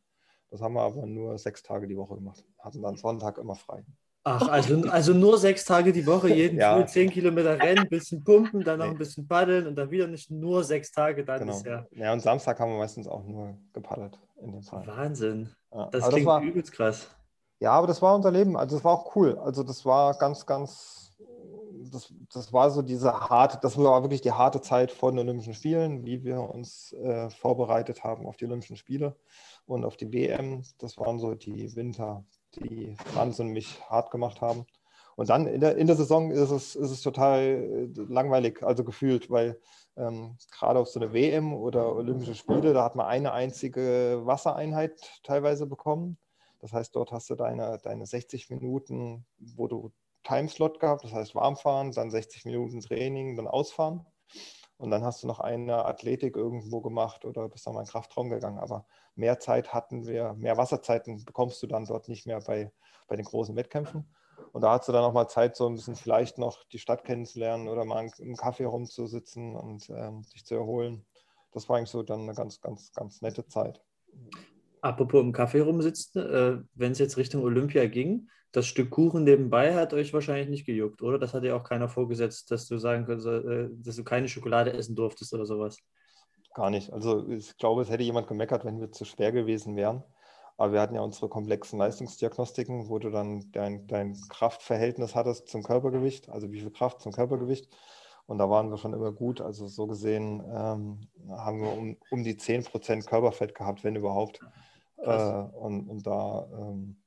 Das haben wir aber nur sechs Tage die Woche gemacht. Hatten dann Sonntag immer frei. Ach, also, also nur sechs Tage die Woche, jeden ja. Früh zehn Kilometer rennen, ein bisschen pumpen, dann noch nee. ein bisschen paddeln und dann wieder nicht nur sechs Tage, dann genau. ist ja. Ja, und Samstag haben wir meistens auch nur gepaddelt in dem Fall. Wahnsinn. Ja. Das aber klingt das war, übelst krass. Ja, aber das war unser Leben. Also das war auch cool. Also das war ganz, ganz das, das war so diese harte, das war wirklich die harte Zeit vor den Olympischen Spielen, wie wir uns äh, vorbereitet haben auf die Olympischen Spiele und auf die WM. Das waren so die Winter, die wahnsinnig hart gemacht haben. Und dann in der, in der Saison ist es, ist es total äh, langweilig, also gefühlt, weil ähm, gerade auf so eine WM oder Olympische Spiele, da hat man eine einzige Wassereinheit teilweise bekommen. Das heißt, dort hast du deine, deine 60 Minuten, wo du Timeslot gehabt, das heißt warmfahren, dann 60 Minuten Training, dann ausfahren. Und dann hast du noch eine Athletik irgendwo gemacht oder bist dann mal in Kraftraum gegangen. Aber mehr Zeit hatten wir, mehr Wasserzeiten bekommst du dann dort nicht mehr bei, bei den großen Wettkämpfen. Und da hast du dann auch mal Zeit, so ein bisschen vielleicht noch die Stadt kennenzulernen oder mal im Kaffee rumzusitzen und ähm, sich zu erholen. Das war eigentlich so dann eine ganz, ganz, ganz nette Zeit. Apropos im Kaffee rumsitzen, äh, wenn es jetzt Richtung Olympia ging, das Stück Kuchen nebenbei hat euch wahrscheinlich nicht gejuckt, oder? Das hat dir auch keiner vorgesetzt, dass du sagen könntest, äh, dass du keine Schokolade essen durftest oder sowas. Gar nicht. Also ich glaube, es hätte jemand gemeckert, wenn wir zu schwer gewesen wären. Aber wir hatten ja unsere komplexen Leistungsdiagnostiken, wo du dann dein, dein Kraftverhältnis hattest zum Körpergewicht, also wie viel Kraft zum Körpergewicht. Und da waren wir schon immer gut. Also so gesehen ähm, haben wir um, um die 10% Körperfett gehabt, wenn überhaupt. Äh, und, und, da ähm,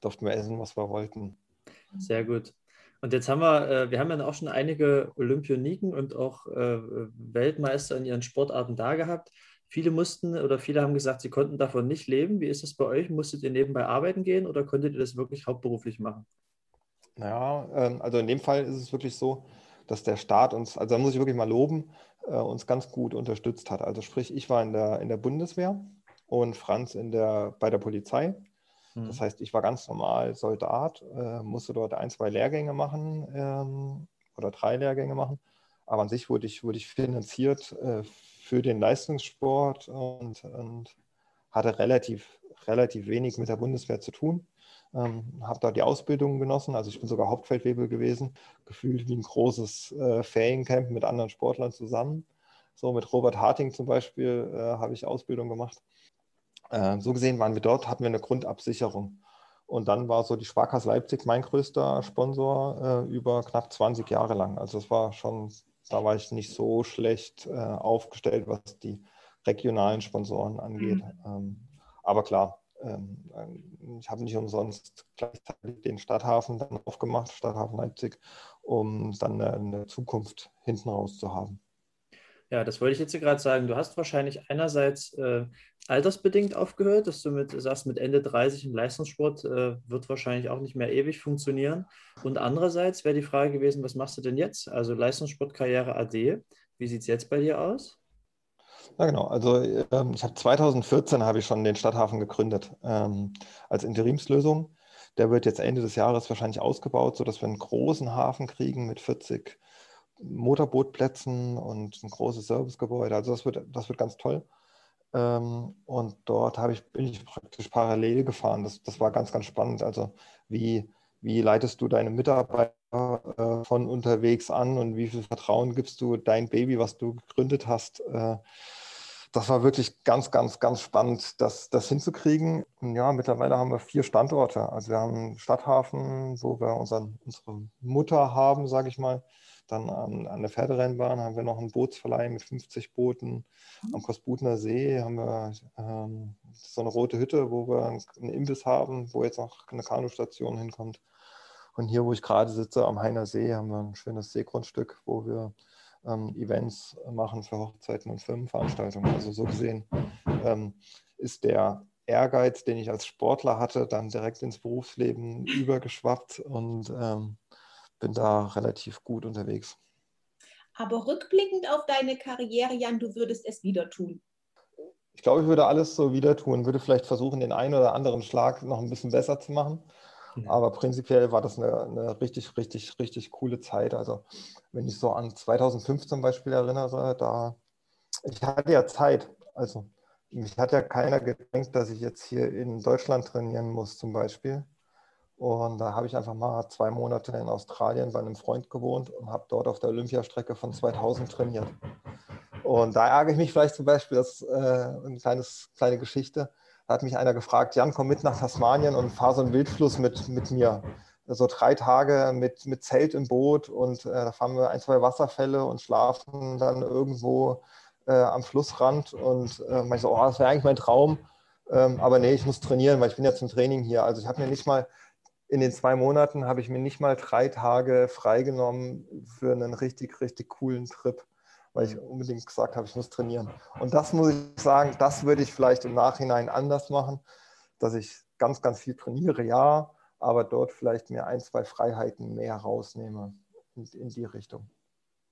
durften wir essen, was wir wollten. Sehr gut. Und jetzt haben wir, äh, wir haben ja auch schon einige Olympioniken und auch äh, Weltmeister in ihren Sportarten da gehabt. Viele mussten oder viele haben gesagt, sie konnten davon nicht leben. Wie ist das bei euch? Musstet ihr nebenbei arbeiten gehen oder konntet ihr das wirklich hauptberuflich machen? Naja, ähm, also in dem Fall ist es wirklich so, dass der Staat uns, also da muss ich wirklich mal loben, äh, uns ganz gut unterstützt hat. Also sprich, ich war in der, in der Bundeswehr und Franz in der, bei der Polizei. Das mhm. heißt, ich war ganz normal Soldat, äh, musste dort ein, zwei Lehrgänge machen ähm, oder drei Lehrgänge machen. Aber an sich wurde ich, wurde ich finanziert äh, für den Leistungssport und, und, hatte relativ, relativ wenig mit der Bundeswehr zu tun. Ähm, habe da die Ausbildung genossen, also ich bin sogar Hauptfeldwebel gewesen, gefühlt wie ein großes äh, Feriencamp mit anderen Sportlern zusammen. So mit Robert Harting zum Beispiel äh, habe ich Ausbildung gemacht. Äh, so gesehen waren wir dort, hatten wir eine Grundabsicherung. Und dann war so die Sparkasse Leipzig mein größter Sponsor äh, über knapp 20 Jahre lang. Also es war schon, da war ich nicht so schlecht äh, aufgestellt, was die regionalen Sponsoren angeht. Mhm. Ähm, aber klar, ähm, ich habe nicht umsonst gleichzeitig den Stadthafen dann aufgemacht, Stadthafen Leipzig, um dann eine, eine Zukunft hinten raus zu haben. Ja, das wollte ich jetzt gerade sagen. Du hast wahrscheinlich einerseits äh, altersbedingt aufgehört, dass du mit, sagst, mit Ende 30 im Leistungssport äh, wird wahrscheinlich auch nicht mehr ewig funktionieren. Und andererseits wäre die Frage gewesen, was machst du denn jetzt? Also Leistungssportkarriere AD, wie sieht es jetzt bei dir aus? Ja, genau. Also ähm, ich habe 2014 habe ich schon den Stadthafen gegründet ähm, als Interimslösung. Der wird jetzt Ende des Jahres wahrscheinlich ausgebaut, sodass wir einen großen Hafen kriegen mit 40 Motorbootplätzen und ein großes Servicegebäude. Also das wird, das wird ganz toll. Ähm, und dort ich, bin ich praktisch parallel gefahren. Das, das war ganz, ganz spannend. Also wie, wie leitest du deine Mitarbeiter äh, von unterwegs an und wie viel Vertrauen gibst du dein Baby, was du gegründet hast? Äh, das war wirklich ganz, ganz, ganz spannend, das, das hinzukriegen. Und ja, mittlerweile haben wir vier Standorte. Also wir haben einen Stadthafen, wo wir unseren, unsere Mutter haben, sage ich mal. Dann an, an, der Pferderennbahn haben wir noch einen Bootsverleih mit 50 Booten. Mhm. Am Kosbutner See haben wir ähm, so eine rote Hütte, wo wir einen Imbiss haben, wo jetzt noch eine Kanustation hinkommt. Und hier, wo ich gerade sitze, am Heiner See, haben wir ein schönes Seegrundstück, wo wir ähm, Events machen für Hochzeiten und Firmenveranstaltungen. Also so gesehen ähm, ist der Ehrgeiz, den ich als Sportler hatte, dann direkt ins Berufsleben übergeschwappt und ähm, bin da relativ gut unterwegs. Aber rückblickend auf deine Karriere, Jan, du würdest es wieder tun. Ich glaube, ich würde alles so wieder tun, würde vielleicht versuchen, den einen oder anderen Schlag noch ein bisschen besser zu machen. Aber prinzipiell war das eine, eine, richtig, richtig, richtig coole Zeit. Also wenn ich so an 2005 zum Beispiel erinnere, da ich hatte ja Zeit. Also mich hat ja keiner gedenkt, dass ich jetzt hier in Deutschland trainieren muss zum Beispiel. Und da habe ich einfach mal zwei Monate in Australien bei einem Freund gewohnt und habe dort auf der Olympiastrecke von 2000 trainiert. Und da ärgere ich mich vielleicht zum Beispiel, das ist äh, eine kleines, kleine Geschichte. Da hat mich einer gefragt, Jan, komm mit nach Tasmanien und fahr so einen Wildfluss mit, mit mir. So drei Tage mit, mit Zelt im Boot und äh, da fahren wir ein, zwei Wasserfälle und schlafen dann irgendwo äh, am Flussrand. Und äh, ich so, oh, das wäre eigentlich mein Traum. Ähm, aber nee, ich muss trainieren, weil ich bin ja zum Training hier. Also ich habe mir nicht mal in den zwei Monaten habe ich mir nicht mal drei Tage freigenommen für einen richtig, richtig coolen Trip, weil ich unbedingt gesagt habe, ich muss trainieren. Und das muss ich sagen, das würde ich vielleicht im Nachhinein anders machen, dass ich ganz, ganz viel trainiere, ja, aber dort vielleicht mir ein, zwei Freiheiten mehr rausnehme in, in die Richtung.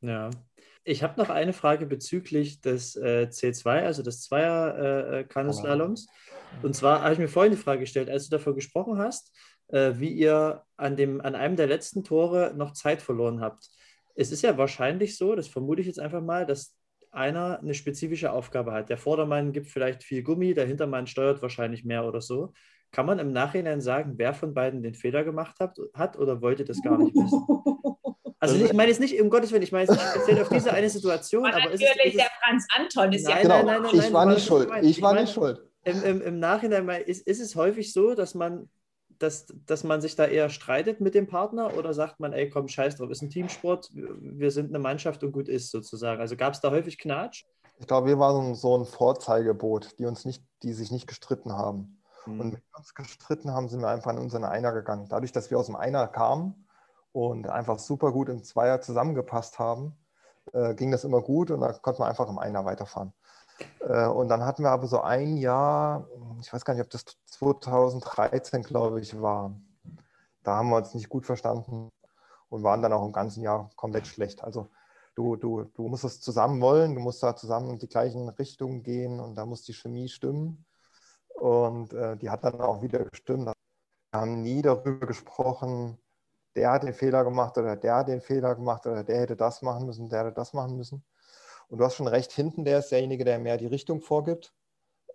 Ja, ich habe noch eine Frage bezüglich des äh, C2, also des Zweier-Kanuslaloms. Äh, Und zwar habe ich mir vorhin die Frage gestellt, als du davon gesprochen hast, äh, wie ihr an, dem, an einem der letzten Tore noch Zeit verloren habt. Es ist ja wahrscheinlich so, das vermute ich jetzt einfach mal, dass einer eine spezifische Aufgabe hat. Der Vordermann gibt vielleicht viel Gummi, der Hintermann steuert wahrscheinlich mehr oder so. Kann man im Nachhinein sagen, wer von beiden den Fehler gemacht hat, hat oder wollte das gar nicht wissen? Also ich meine jetzt nicht, um Gottes Willen, ich meine jetzt nicht speziell auf diese eine Situation. Aber aber natürlich ist es, ist es, der Franz Anton ist Nein, ja genau, nein, nein, nein, ich war nicht schuld. was Ich war nicht schuld. Im, im, im Nachhinein mal, ist, ist es häufig so, dass man, dass, dass man sich da eher streitet mit dem Partner oder sagt man, ey komm, scheiß drauf, ist ein Teamsport, wir sind eine Mannschaft und gut ist sozusagen. Also gab es da häufig Knatsch? Ich glaube, wir waren so ein Vorzeigeboot, die uns nicht, die sich nicht gestritten haben. Und wenn wir uns gestritten haben, sind wir einfach in unseren Einer gegangen. Dadurch, dass wir aus dem Einer kamen und einfach super gut im Zweier zusammengepasst haben, äh, ging das immer gut und da konnte man einfach im Einer weiterfahren. Äh, und dann hatten wir aber so ein Jahr, ich weiß gar nicht, ob das 2013, glaube ich, war. Da haben wir uns nicht gut verstanden und waren dann auch im ganzen Jahr komplett schlecht. Also du, du, du musst es zusammen wollen, du musst da zusammen in die gleichen Richtungen gehen und da muss die Chemie stimmen. Und äh, die hat dann auch wieder gestimmt. Wir haben nie darüber gesprochen, der hat den Fehler gemacht oder der hat den Fehler gemacht oder der hätte das machen müssen, der hätte das machen müssen. Und du hast schon recht, hinten der ist derjenige, der mehr die Richtung vorgibt.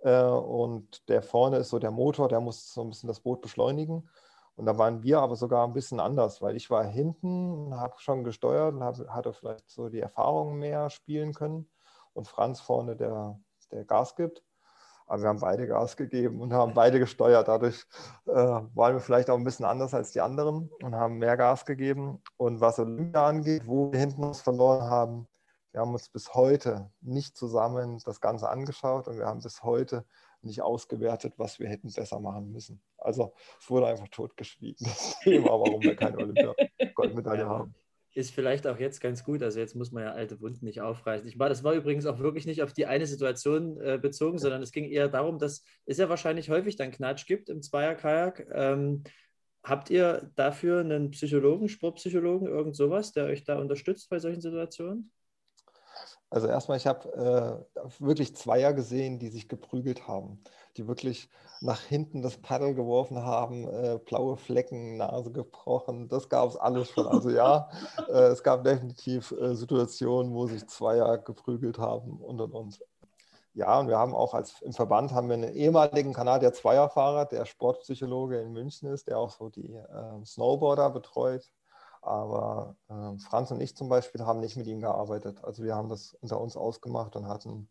Äh, und der vorne ist so der Motor, der muss so ein bisschen das Boot beschleunigen. Und da waren wir aber sogar ein bisschen anders, weil ich war hinten, habe schon gesteuert und hab, hatte vielleicht so die Erfahrung mehr spielen können. Und Franz vorne, der, der Gas gibt. Aber wir haben beide Gas gegeben und haben beide gesteuert. Dadurch äh, waren wir vielleicht auch ein bisschen anders als die anderen und haben mehr Gas gegeben. Und was Olympia angeht, wo wir hinten was verloren haben, wir haben uns bis heute nicht zusammen das Ganze angeschaut und wir haben bis heute nicht ausgewertet, was wir hätten besser machen müssen. Also es wurde einfach totgeschwiegen, das Thema, warum wir keine Olympia-Goldmedaille haben. Ist vielleicht auch jetzt ganz gut. Also jetzt muss man ja alte Wunden nicht aufreißen. Ich war, das war übrigens auch wirklich nicht auf die eine Situation äh, bezogen, sondern es ging eher darum, dass es ja wahrscheinlich häufig dann Knatsch gibt im Zweier-Kajak. Ähm, habt ihr dafür einen Psychologen, Sportpsychologen, irgend sowas, der euch da unterstützt bei solchen Situationen? Also erstmal, ich habe äh, wirklich Zweier gesehen, die sich geprügelt haben, die wirklich nach hinten das Paddel geworfen haben, äh, blaue Flecken, Nase gebrochen, das gab es alles schon. Also ja, äh, es gab definitiv äh, Situationen, wo sich Zweier geprügelt haben und und und. Ja, und wir haben auch als im Verband haben wir einen ehemaligen Kanadier Zweierfahrer, der Sportpsychologe in München ist, der auch so die äh, Snowboarder betreut. Aber äh, Franz und ich zum Beispiel haben nicht mit ihm gearbeitet. Also wir haben das unter uns ausgemacht und hatten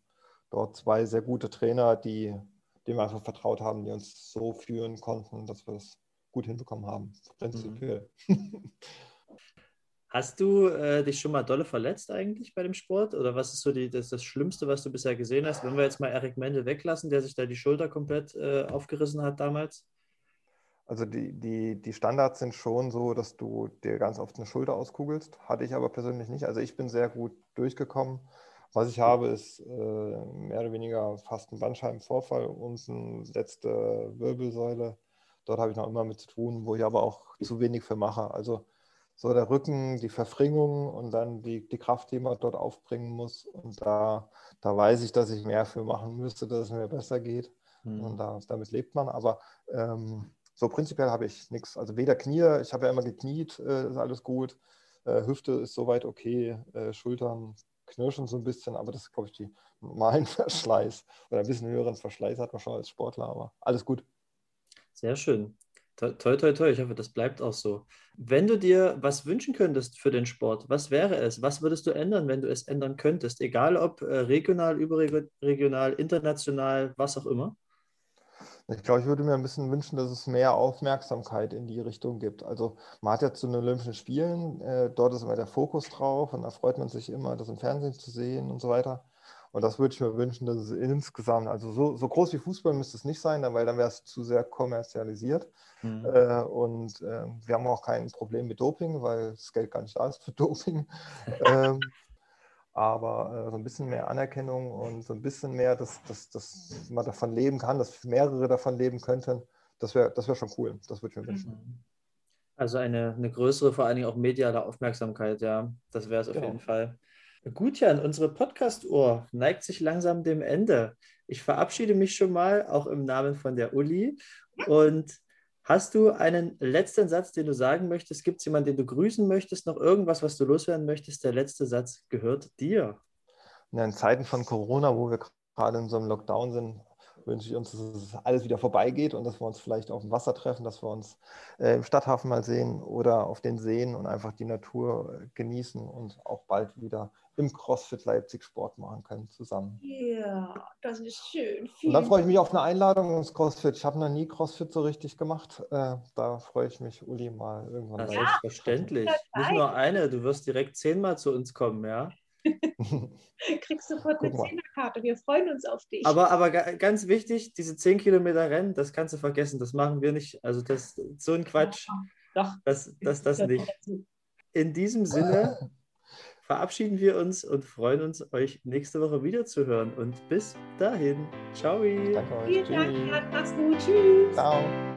dort zwei sehr gute Trainer, die dem wir einfach vertraut haben, die uns so führen konnten, dass wir das gut hinbekommen haben. Prinzipiell. Mhm. Hast du äh, dich schon mal dolle verletzt eigentlich bei dem Sport? Oder was ist so die, das, das Schlimmste, was du bisher gesehen hast? Wenn wir jetzt mal Erik Mendel weglassen, der sich da die Schulter komplett äh, aufgerissen hat damals. Also die, die, die Standards sind schon so, dass du dir ganz oft eine Schulter auskugelst. Hatte ich aber persönlich nicht. Also ich bin sehr gut durchgekommen. Was ich habe, ist äh, mehr oder weniger fast ein Bandscheibenvorfall und eine letzte Wirbelsäule. Dort habe ich noch immer mit zu tun, wo ich aber auch zu wenig für mache. Also so der Rücken, die Verfringung und dann die, die Kraft, die man dort aufbringen muss. Und da, da weiß ich, dass ich mehr für machen müsste, dass es mir besser geht. Mhm. Und da, damit lebt man. Aber ähm, so prinzipiell habe ich nichts. Also weder Knie, ich habe ja immer gekniet, äh, ist alles gut. Äh, Hüfte ist soweit okay. Äh, Schultern knirschen so ein bisschen, aber das ist, glaube ich, die normalen Verschleiß oder ein bisschen höheren Verschleiß hat man schon als Sportler, aber alles gut. Sehr schön. Toi, toi, toi. Ich hoffe, das bleibt auch so. Wenn du dir was wünschen könntest für den Sport, was wäre es? Was würdest du ändern, wenn du es ändern könntest? Egal ob äh, regional, überregional, international, was auch immer? Ich glaube, ich würde mir ein bisschen wünschen, dass es mehr Aufmerksamkeit in die Richtung gibt. Also man hat ja zu den Olympischen Spielen, äh, dort ist immer der Fokus drauf und da freut man sich immer, das im Fernsehen zu sehen und so weiter. Und das würde ich mir wünschen, dass es insgesamt, also so, so groß wie Fußball müsste es nicht sein, weil dann wäre es zu sehr kommerzialisiert. Mhm. Äh, und äh, wir haben auch kein Problem mit Doping, weil das Geld gar nicht da ist für Doping. ähm, aber äh, so ein bisschen mehr Anerkennung und so ein bisschen mehr, dass, dass, dass man davon leben kann, dass mehrere davon leben könnten, das wäre das wär schon cool. Das würde ich mir wünschen. Mhm. Also eine, eine größere, vor allen Dingen auch mediale Aufmerksamkeit, ja, das wäre es auf genau. jeden Fall. Gut, Jan, unsere Podcast-Uhr neigt sich langsam dem Ende. Ich verabschiede mich schon mal, auch im Namen von der Uli. Und hast du einen letzten Satz, den du sagen möchtest? Gibt es jemanden, den du grüßen möchtest? Noch irgendwas, was du loswerden möchtest? Der letzte Satz gehört dir. In Zeiten von Corona, wo wir gerade in so einem Lockdown sind, wünsche ich uns, dass es alles wieder vorbeigeht und dass wir uns vielleicht auf dem Wasser treffen, dass wir uns äh, im Stadthafen mal sehen oder auf den Seen und einfach die Natur äh, genießen und auch bald wieder im CrossFit Leipzig Sport machen können zusammen. Ja, das ist schön. und dann freue ich mich auf eine Einladung ins CrossFit. Ich habe noch nie CrossFit so richtig gemacht. Äh, da freue ich mich, Uli, mal irgendwann. Das ist verständlich. Nicht nur eine, du wirst direkt zehnmal zu uns kommen, ja? Kriegst sofort eine Zehnerkarte. Wir freuen uns auf dich. Aber, aber ganz wichtig, diese 10 Kilometer Rennen, das kannst du vergessen. Das machen wir nicht. Also das so ein Quatsch. Ja, doch. Das, das, das nicht. In diesem Sinne verabschieden wir uns und freuen uns, euch nächste Woche wieder zu hören. Und bis dahin. Ciao. Danke euch. Vielen Dank. Mach's gut. Tschüss. Ciao.